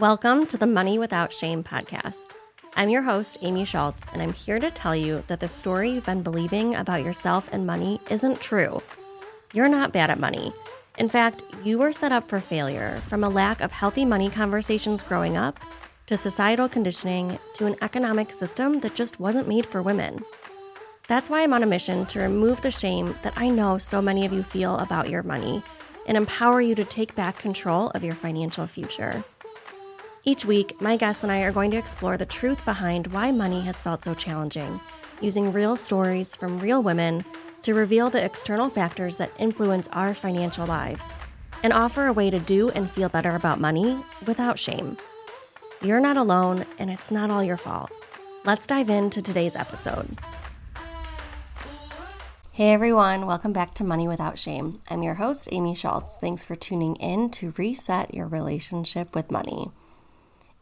Welcome to the Money Without Shame podcast. I'm your host, Amy Schultz, and I'm here to tell you that the story you've been believing about yourself and money isn't true. You're not bad at money. In fact, you were set up for failure from a lack of healthy money conversations growing up, to societal conditioning, to an economic system that just wasn't made for women. That's why I'm on a mission to remove the shame that I know so many of you feel about your money and empower you to take back control of your financial future. Each week, my guests and I are going to explore the truth behind why money has felt so challenging, using real stories from real women to reveal the external factors that influence our financial lives and offer a way to do and feel better about money without shame. You're not alone, and it's not all your fault. Let's dive into today's episode. Hey everyone, welcome back to Money Without Shame. I'm your host, Amy Schultz. Thanks for tuning in to reset your relationship with money.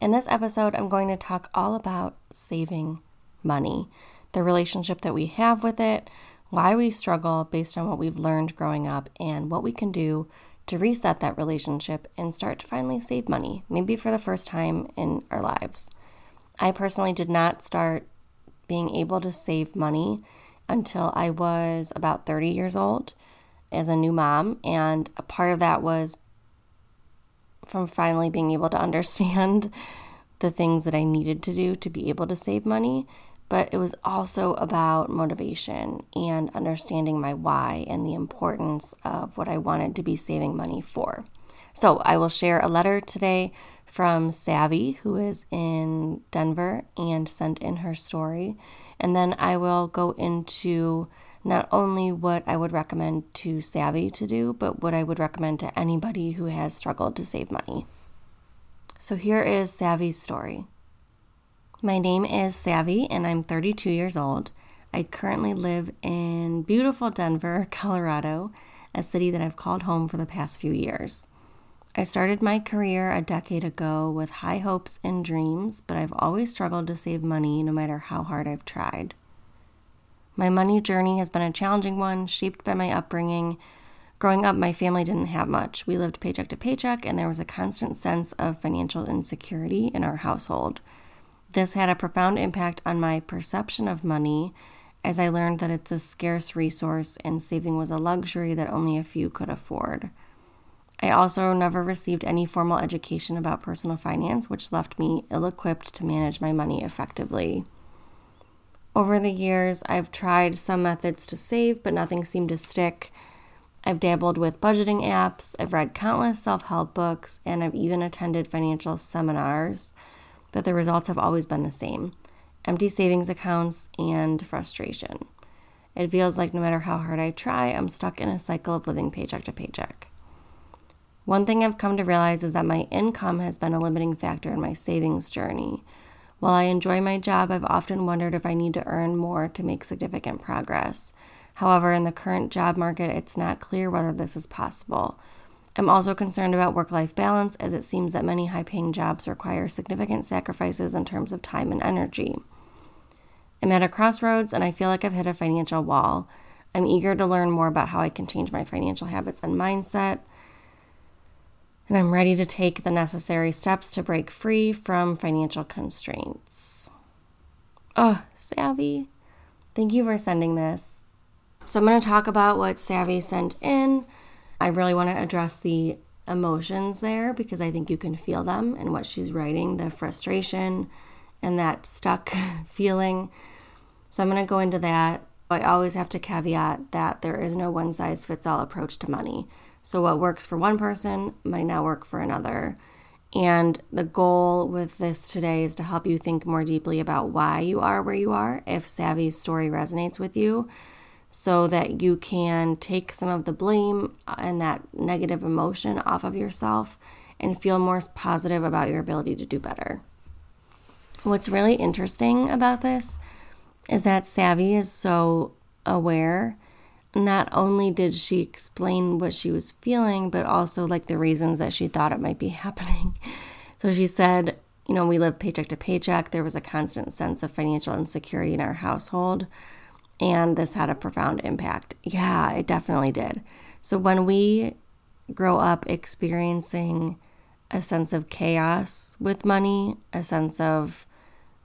In this episode, I'm going to talk all about saving money, the relationship that we have with it, why we struggle based on what we've learned growing up, and what we can do to reset that relationship and start to finally save money, maybe for the first time in our lives. I personally did not start being able to save money until I was about 30 years old as a new mom. And a part of that was from finally being able to understand the things that I needed to do to be able to save money. But it was also about motivation and understanding my why and the importance of what I wanted to be saving money for. So I will share a letter today from Savi, who is in Denver and sent in her story. And then I will go into not only what I would recommend to Savi to do, but what I would recommend to anybody who has struggled to save money. So here is Savi's story. My name is Savi, and I'm 32 years old. I currently live in beautiful Denver, Colorado, a city that I've called home for the past few years. I started my career a decade ago with high hopes and dreams, but I've always struggled to save money no matter how hard I've tried. My money journey has been a challenging one, shaped by my upbringing. Growing up, my family didn't have much. We lived paycheck to paycheck, and there was a constant sense of financial insecurity in our household. This had a profound impact on my perception of money as I learned that it's a scarce resource and saving was a luxury that only a few could afford. I also never received any formal education about personal finance, which left me ill equipped to manage my money effectively. Over the years, I've tried some methods to save, but nothing seemed to stick. I've dabbled with budgeting apps, I've read countless self help books, and I've even attended financial seminars, but the results have always been the same empty savings accounts and frustration. It feels like no matter how hard I try, I'm stuck in a cycle of living paycheck to paycheck. One thing I've come to realize is that my income has been a limiting factor in my savings journey. While I enjoy my job, I've often wondered if I need to earn more to make significant progress. However, in the current job market, it's not clear whether this is possible. I'm also concerned about work life balance as it seems that many high paying jobs require significant sacrifices in terms of time and energy. I'm at a crossroads and I feel like I've hit a financial wall. I'm eager to learn more about how I can change my financial habits and mindset and I'm ready to take the necessary steps to break free from financial constraints. Oh, Savi, thank you for sending this. So, I'm going to talk about what Savi sent in. I really want to address the emotions there because I think you can feel them in what she's writing the frustration and that stuck feeling. So, I'm going to go into that. I always have to caveat that there is no one size fits all approach to money. So, what works for one person might not work for another. And the goal with this today is to help you think more deeply about why you are where you are, if Savi's story resonates with you, so that you can take some of the blame and that negative emotion off of yourself and feel more positive about your ability to do better. What's really interesting about this is that Savi is so aware not only did she explain what she was feeling, but also like the reasons that she thought it might be happening. So she said, you know, we live paycheck to paycheck. There was a constant sense of financial insecurity in our household, and this had a profound impact. Yeah, it definitely did. So when we grow up experiencing a sense of chaos with money, a sense of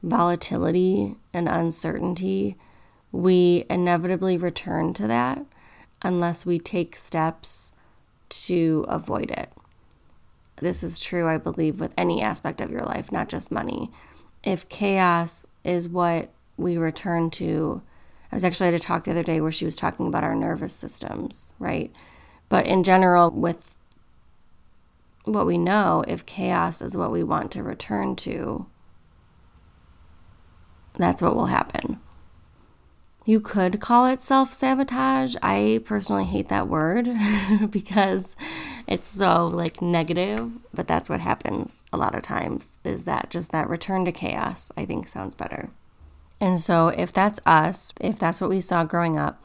volatility and uncertainty, we inevitably return to that unless we take steps to avoid it. This is true, I believe, with any aspect of your life, not just money. If chaos is what we return to, I was actually at a talk the other day where she was talking about our nervous systems, right? But in general, with what we know, if chaos is what we want to return to, that's what will happen. You could call it self sabotage. I personally hate that word because it's so like negative, but that's what happens a lot of times is that just that return to chaos, I think sounds better. And so if that's us, if that's what we saw growing up,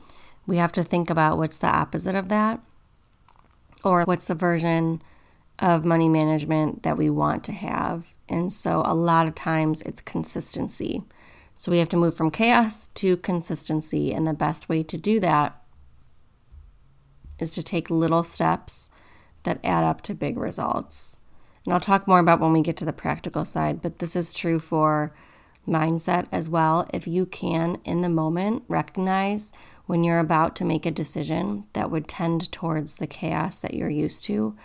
we have to think about what's the opposite of that or what's the version of money management that we want to have. And so a lot of times it's consistency. So we have to move from chaos to consistency. And the best way to do that is to take little steps that add up to big results. And I'll talk more about when we get to the practical side, but this is true for mindset as well. If you can, in the moment, recognize when you're about to make a decision that would tend towards the chaos that you're used to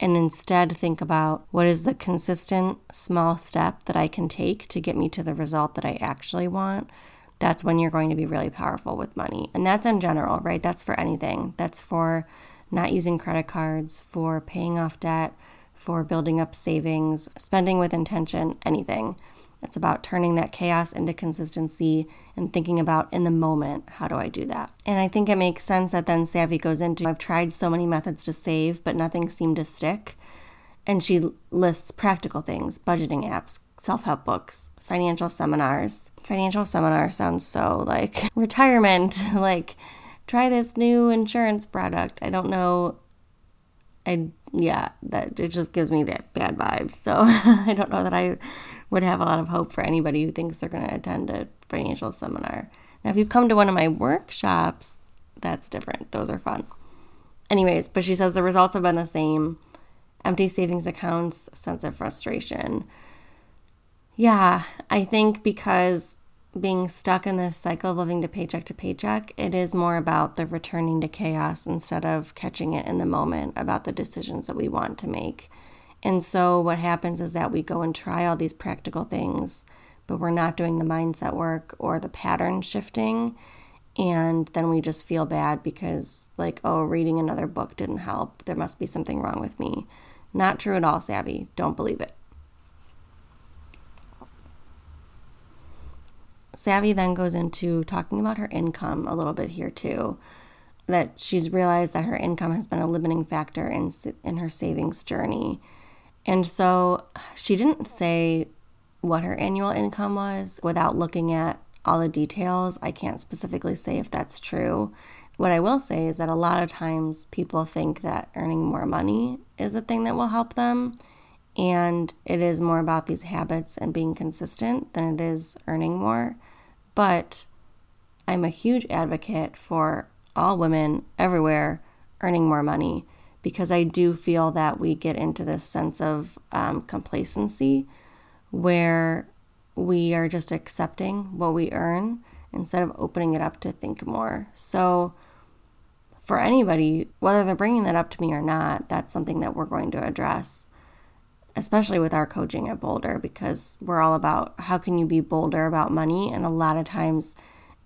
and instead think about what is the consistent small step that I can take to get me to the result that I actually want, that's when you're going to be really powerful with money. And that's in general, right? That's for anything. That's for not using credit cards, for paying off debt, for building up savings, spending with intention, anything. It's about turning that chaos into consistency and thinking about in the moment, how do I do that? And I think it makes sense that then Savi goes into I've tried so many methods to save, but nothing seemed to stick. And she lists practical things budgeting apps, self help books, financial seminars. Financial seminar sounds so like retirement, like try this new insurance product. I don't know. I yeah, that it just gives me that bad vibes. So I don't know that I would have a lot of hope for anybody who thinks they're going to attend a financial seminar. Now, if you come to one of my workshops, that's different. Those are fun. Anyways, but she says the results have been the same empty savings accounts, sense of frustration. Yeah, I think because being stuck in this cycle of living to paycheck to paycheck, it is more about the returning to chaos instead of catching it in the moment about the decisions that we want to make. And so what happens is that we go and try all these practical things, but we're not doing the mindset work or the pattern shifting. And then we just feel bad because, like, oh, reading another book didn't help. There must be something wrong with me. Not true at all, Savi. Don't believe it. Savi then goes into talking about her income a little bit here, too. That she's realized that her income has been a limiting factor in, in her savings journey and so she didn't say what her annual income was without looking at all the details. I can't specifically say if that's true. What I will say is that a lot of times people think that earning more money is a thing that will help them. And it is more about these habits and being consistent than it is earning more. But I'm a huge advocate for all women everywhere earning more money because I do feel that we get into this sense of um, complacency where we are just accepting what we earn instead of opening it up to think more. So, for anybody, whether they're bringing that up to me or not, that's something that we're going to address, especially with our coaching at Bolder, because we're all about how can you be bolder about money. And a lot of times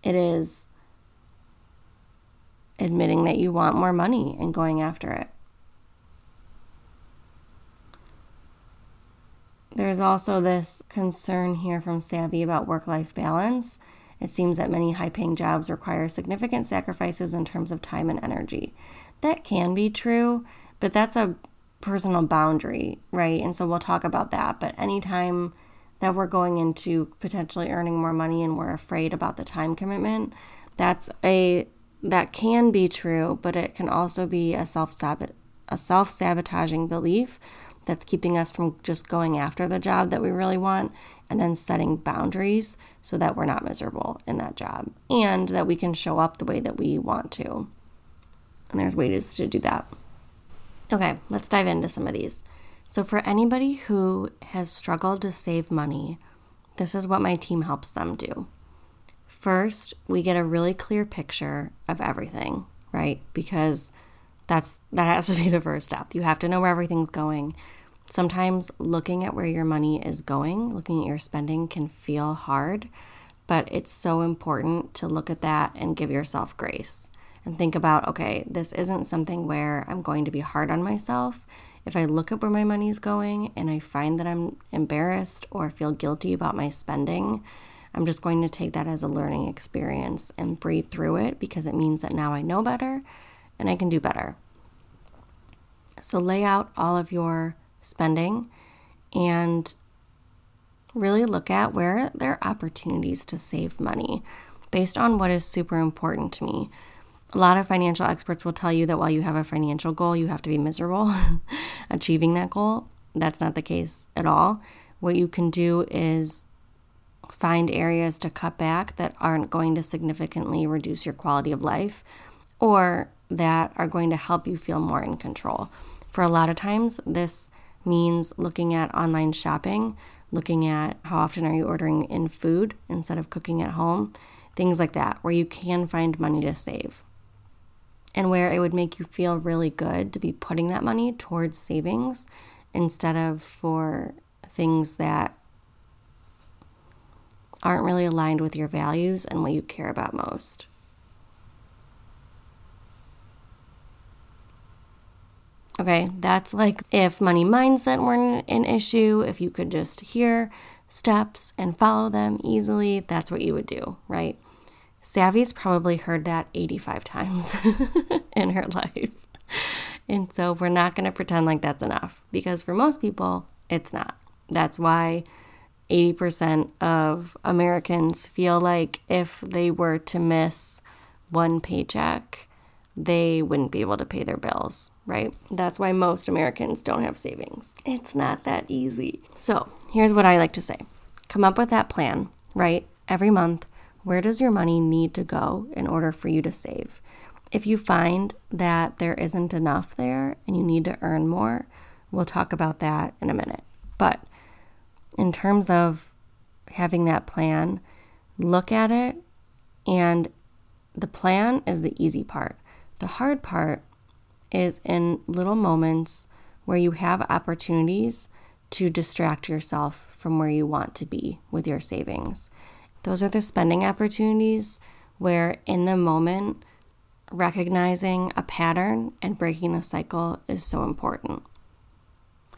it is admitting that you want more money and going after it. There's also this concern here from Savi about work life balance. It seems that many high paying jobs require significant sacrifices in terms of time and energy. That can be true, but that's a personal boundary, right? And so we'll talk about that. But anytime that we're going into potentially earning more money and we're afraid about the time commitment, that's a that can be true, but it can also be a self a self sabotaging belief that's keeping us from just going after the job that we really want and then setting boundaries so that we're not miserable in that job and that we can show up the way that we want to. And there's ways to do that. Okay, let's dive into some of these. So, for anybody who has struggled to save money, this is what my team helps them do. First, we get a really clear picture of everything, right? Because that's that has to be the first step. You have to know where everything's going. Sometimes looking at where your money is going, looking at your spending can feel hard, but it's so important to look at that and give yourself grace and think about okay, this isn't something where I'm going to be hard on myself. If I look at where my money is going and I find that I'm embarrassed or feel guilty about my spending, I'm just going to take that as a learning experience and breathe through it because it means that now I know better and I can do better. So lay out all of your spending and really look at where there are opportunities to save money based on what is super important to me. A lot of financial experts will tell you that while you have a financial goal, you have to be miserable achieving that goal. That's not the case at all. What you can do is find areas to cut back that aren't going to significantly reduce your quality of life or that are going to help you feel more in control. For a lot of times, this means looking at online shopping, looking at how often are you ordering in food instead of cooking at home, things like that, where you can find money to save. And where it would make you feel really good to be putting that money towards savings instead of for things that aren't really aligned with your values and what you care about most. Okay, that's like if money mindset weren't an issue, if you could just hear steps and follow them easily, that's what you would do, right? Savi's probably heard that 85 times in her life. And so we're not going to pretend like that's enough because for most people, it's not. That's why 80% of Americans feel like if they were to miss one paycheck, they wouldn't be able to pay their bills, right? That's why most Americans don't have savings. It's not that easy. So, here's what I like to say come up with that plan, right? Every month, where does your money need to go in order for you to save? If you find that there isn't enough there and you need to earn more, we'll talk about that in a minute. But in terms of having that plan, look at it, and the plan is the easy part. The hard part is in little moments where you have opportunities to distract yourself from where you want to be with your savings. Those are the spending opportunities where, in the moment, recognizing a pattern and breaking the cycle is so important.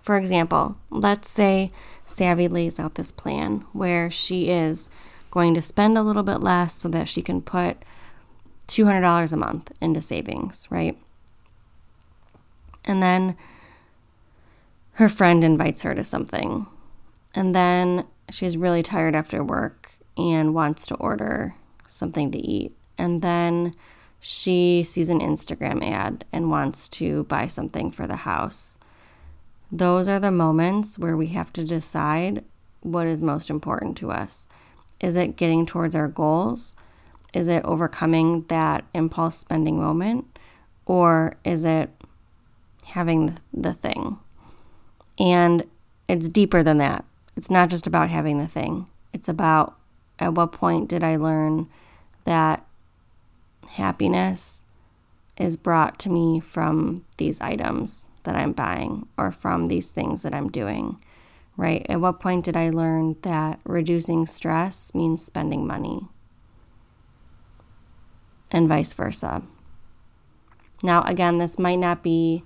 For example, let's say Savi lays out this plan where she is going to spend a little bit less so that she can put $200 a month into savings, right? And then her friend invites her to something. And then she's really tired after work and wants to order something to eat. And then she sees an Instagram ad and wants to buy something for the house. Those are the moments where we have to decide what is most important to us. Is it getting towards our goals? Is it overcoming that impulse spending moment? Or is it having the thing? And it's deeper than that. It's not just about having the thing, it's about at what point did I learn that happiness is brought to me from these items that I'm buying or from these things that I'm doing, right? At what point did I learn that reducing stress means spending money? And vice versa. Now, again, this might not be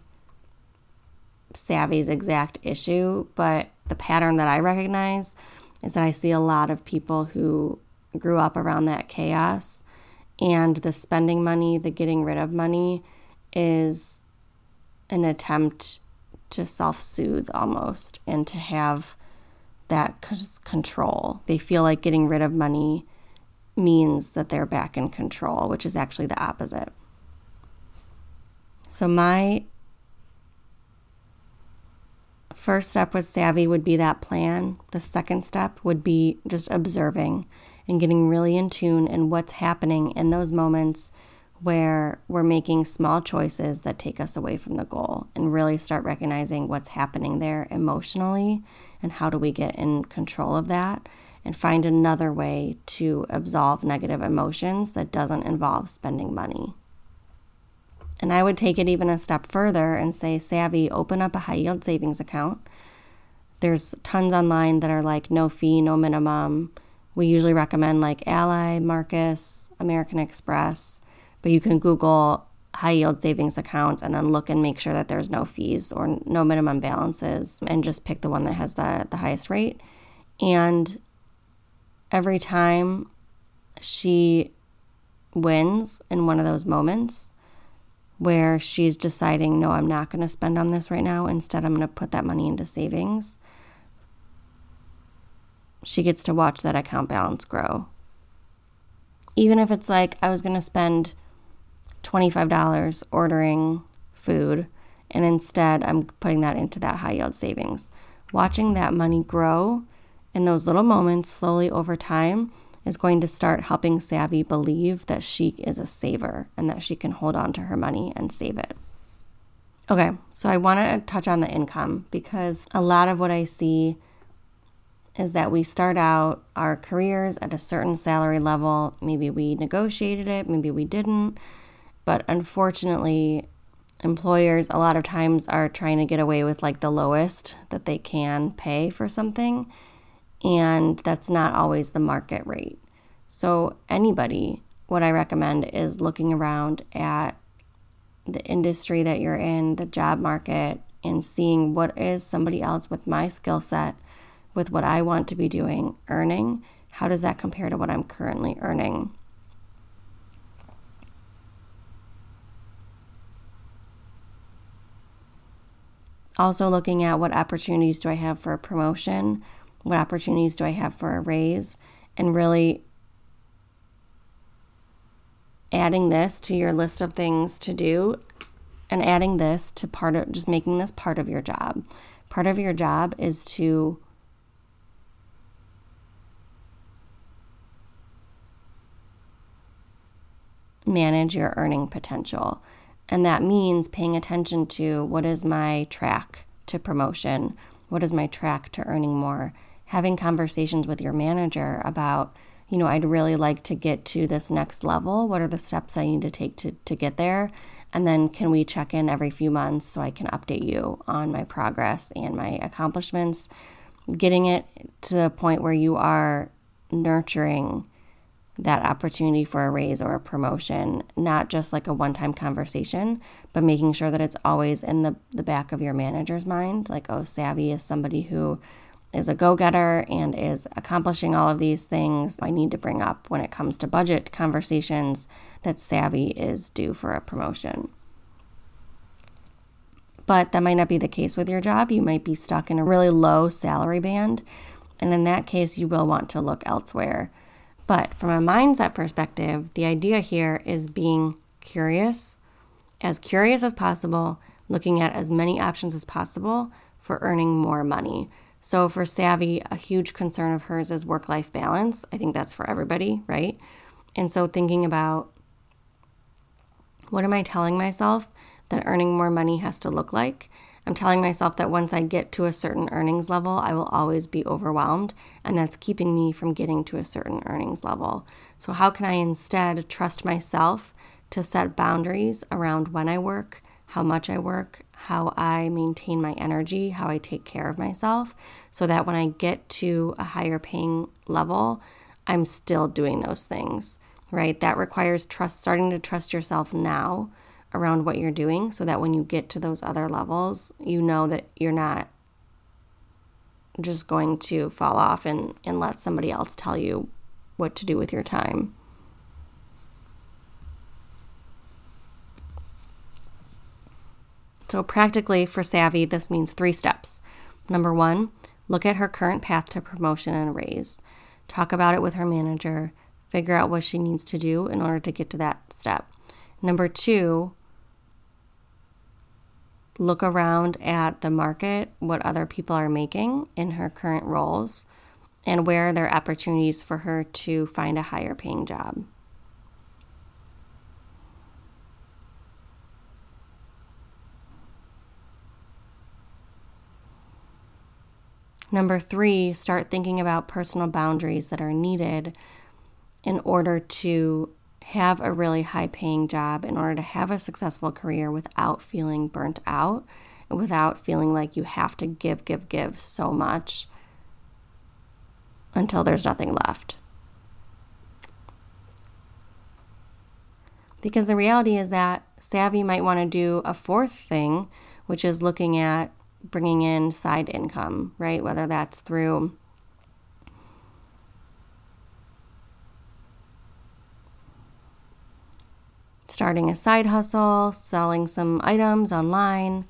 Savi's exact issue, but the pattern that I recognize is that I see a lot of people who grew up around that chaos and the spending money, the getting rid of money is an attempt to self soothe almost and to have that control. They feel like getting rid of money means that they're back in control, which is actually the opposite. So, my first step with Savi would be that plan. The second step would be just observing and getting really in tune in what's happening in those moments where we're making small choices that take us away from the goal and really start recognizing what's happening there emotionally and how do we get in control of that and find another way to absolve negative emotions that doesn't involve spending money. And I would take it even a step further and say, Savi, open up a high yield savings account. There's tons online that are like no fee, no minimum. We usually recommend like Ally, Marcus, American Express, but you can Google high yield savings accounts and then look and make sure that there's no fees or no minimum balances and just pick the one that has the, the highest rate. And every time she wins in one of those moments where she's deciding, no, I'm not going to spend on this right now. Instead, I'm going to put that money into savings. She gets to watch that account balance grow. Even if it's like I was going to spend $25 ordering food, and instead I'm putting that into that high yield savings. Watching that money grow in those little moments slowly over time is going to start helping Savi believe that she is a saver and that she can hold on to her money and save it. Okay, so I want to touch on the income because a lot of what I see is that we start out our careers at a certain salary level. Maybe we negotiated it, maybe we didn't. But unfortunately, employers a lot of times are trying to get away with like the lowest that they can pay for something and that's not always the market rate. So, anybody, what I recommend is looking around at the industry that you're in, the job market, and seeing what is somebody else with my skill set, with what I want to be doing, earning. How does that compare to what I'm currently earning? Also, looking at what opportunities do I have for a promotion? What opportunities do I have for a raise? And really adding this to your list of things to do and adding this to part of just making this part of your job. Part of your job is to manage your earning potential. And that means paying attention to what is my track to promotion? What is my track to earning more? Having conversations with your manager about, you know, I'd really like to get to this next level. What are the steps I need to take to, to get there? And then can we check in every few months so I can update you on my progress and my accomplishments? Getting it to the point where you are nurturing that opportunity for a raise or a promotion, not just like a one time conversation, but making sure that it's always in the, the back of your manager's mind. Like, oh, Savi is somebody who is a go getter and is accomplishing all of these things, I need to bring up when it comes to budget conversations that Savi is due for a promotion. But that might not be the case with your job. You might be stuck in a really low salary band. And in that case, you will want to look elsewhere. But from a mindset perspective, the idea here is being curious, as curious as possible, looking at as many options as possible for earning more money. So, for Savi, a huge concern of hers is work life balance. I think that's for everybody, right? And so, thinking about what am I telling myself that earning more money has to look like? I'm telling myself that once I get to a certain earnings level, I will always be overwhelmed, and that's keeping me from getting to a certain earnings level. So, how can I instead trust myself to set boundaries around when I work, how much I work, how I maintain my energy, how I take care of myself, so that when I get to a higher paying level, I'm still doing those things, right? That requires trust, starting to trust yourself now around what you're doing, so that when you get to those other levels, you know that you're not just going to fall off and, and let somebody else tell you what to do with your time. So, practically for Savi, this means three steps. Number one, look at her current path to promotion and raise. Talk about it with her manager. Figure out what she needs to do in order to get to that step. Number two, look around at the market, what other people are making in her current roles, and where are there opportunities for her to find a higher paying job. Number three, start thinking about personal boundaries that are needed in order to have a really high paying job, in order to have a successful career without feeling burnt out, and without feeling like you have to give, give, give so much until there's nothing left. Because the reality is that Savi might want to do a fourth thing, which is looking at bringing in side income, right? Whether that's through starting a side hustle, selling some items online,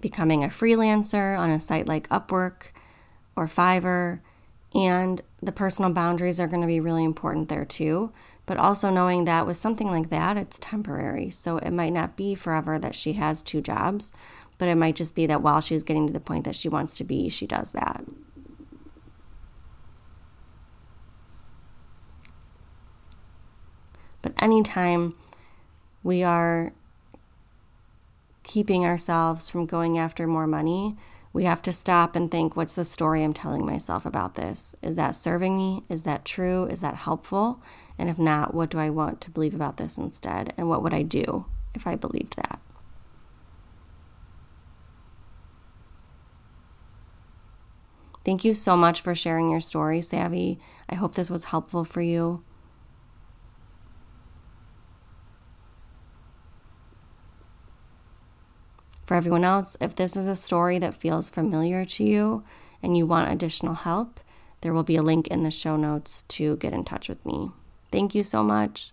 becoming a freelancer on a site like Upwork or Fiverr. And the personal boundaries are going to be really important there too but also knowing that with something like that, it's temporary. So it might not be forever that she has two jobs, but it might just be that while she's getting to the point that she wants to be, she does that. But anytime we are keeping ourselves from going after more money, we have to stop and think what's the story I'm telling myself about this? Is that serving me? Is that true? Is that helpful? And if not, what do I want to believe about this instead? And what would I do if I believed that? Thank you so much for sharing your story, Savi. I hope this was helpful for you. For everyone else, if this is a story that feels familiar to you and you want additional help, there will be a link in the show notes to get in touch with me. Thank you so much.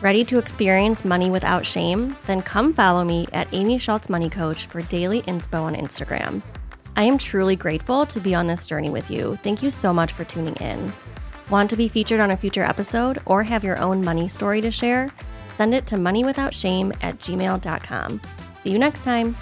Ready to experience money without shame? Then come follow me at Amy Schultz Money Coach for daily inspo on Instagram. I am truly grateful to be on this journey with you. Thank you so much for tuning in. Want to be featured on a future episode or have your own money story to share? Send it to moneywithoutshame at gmail.com. See you next time.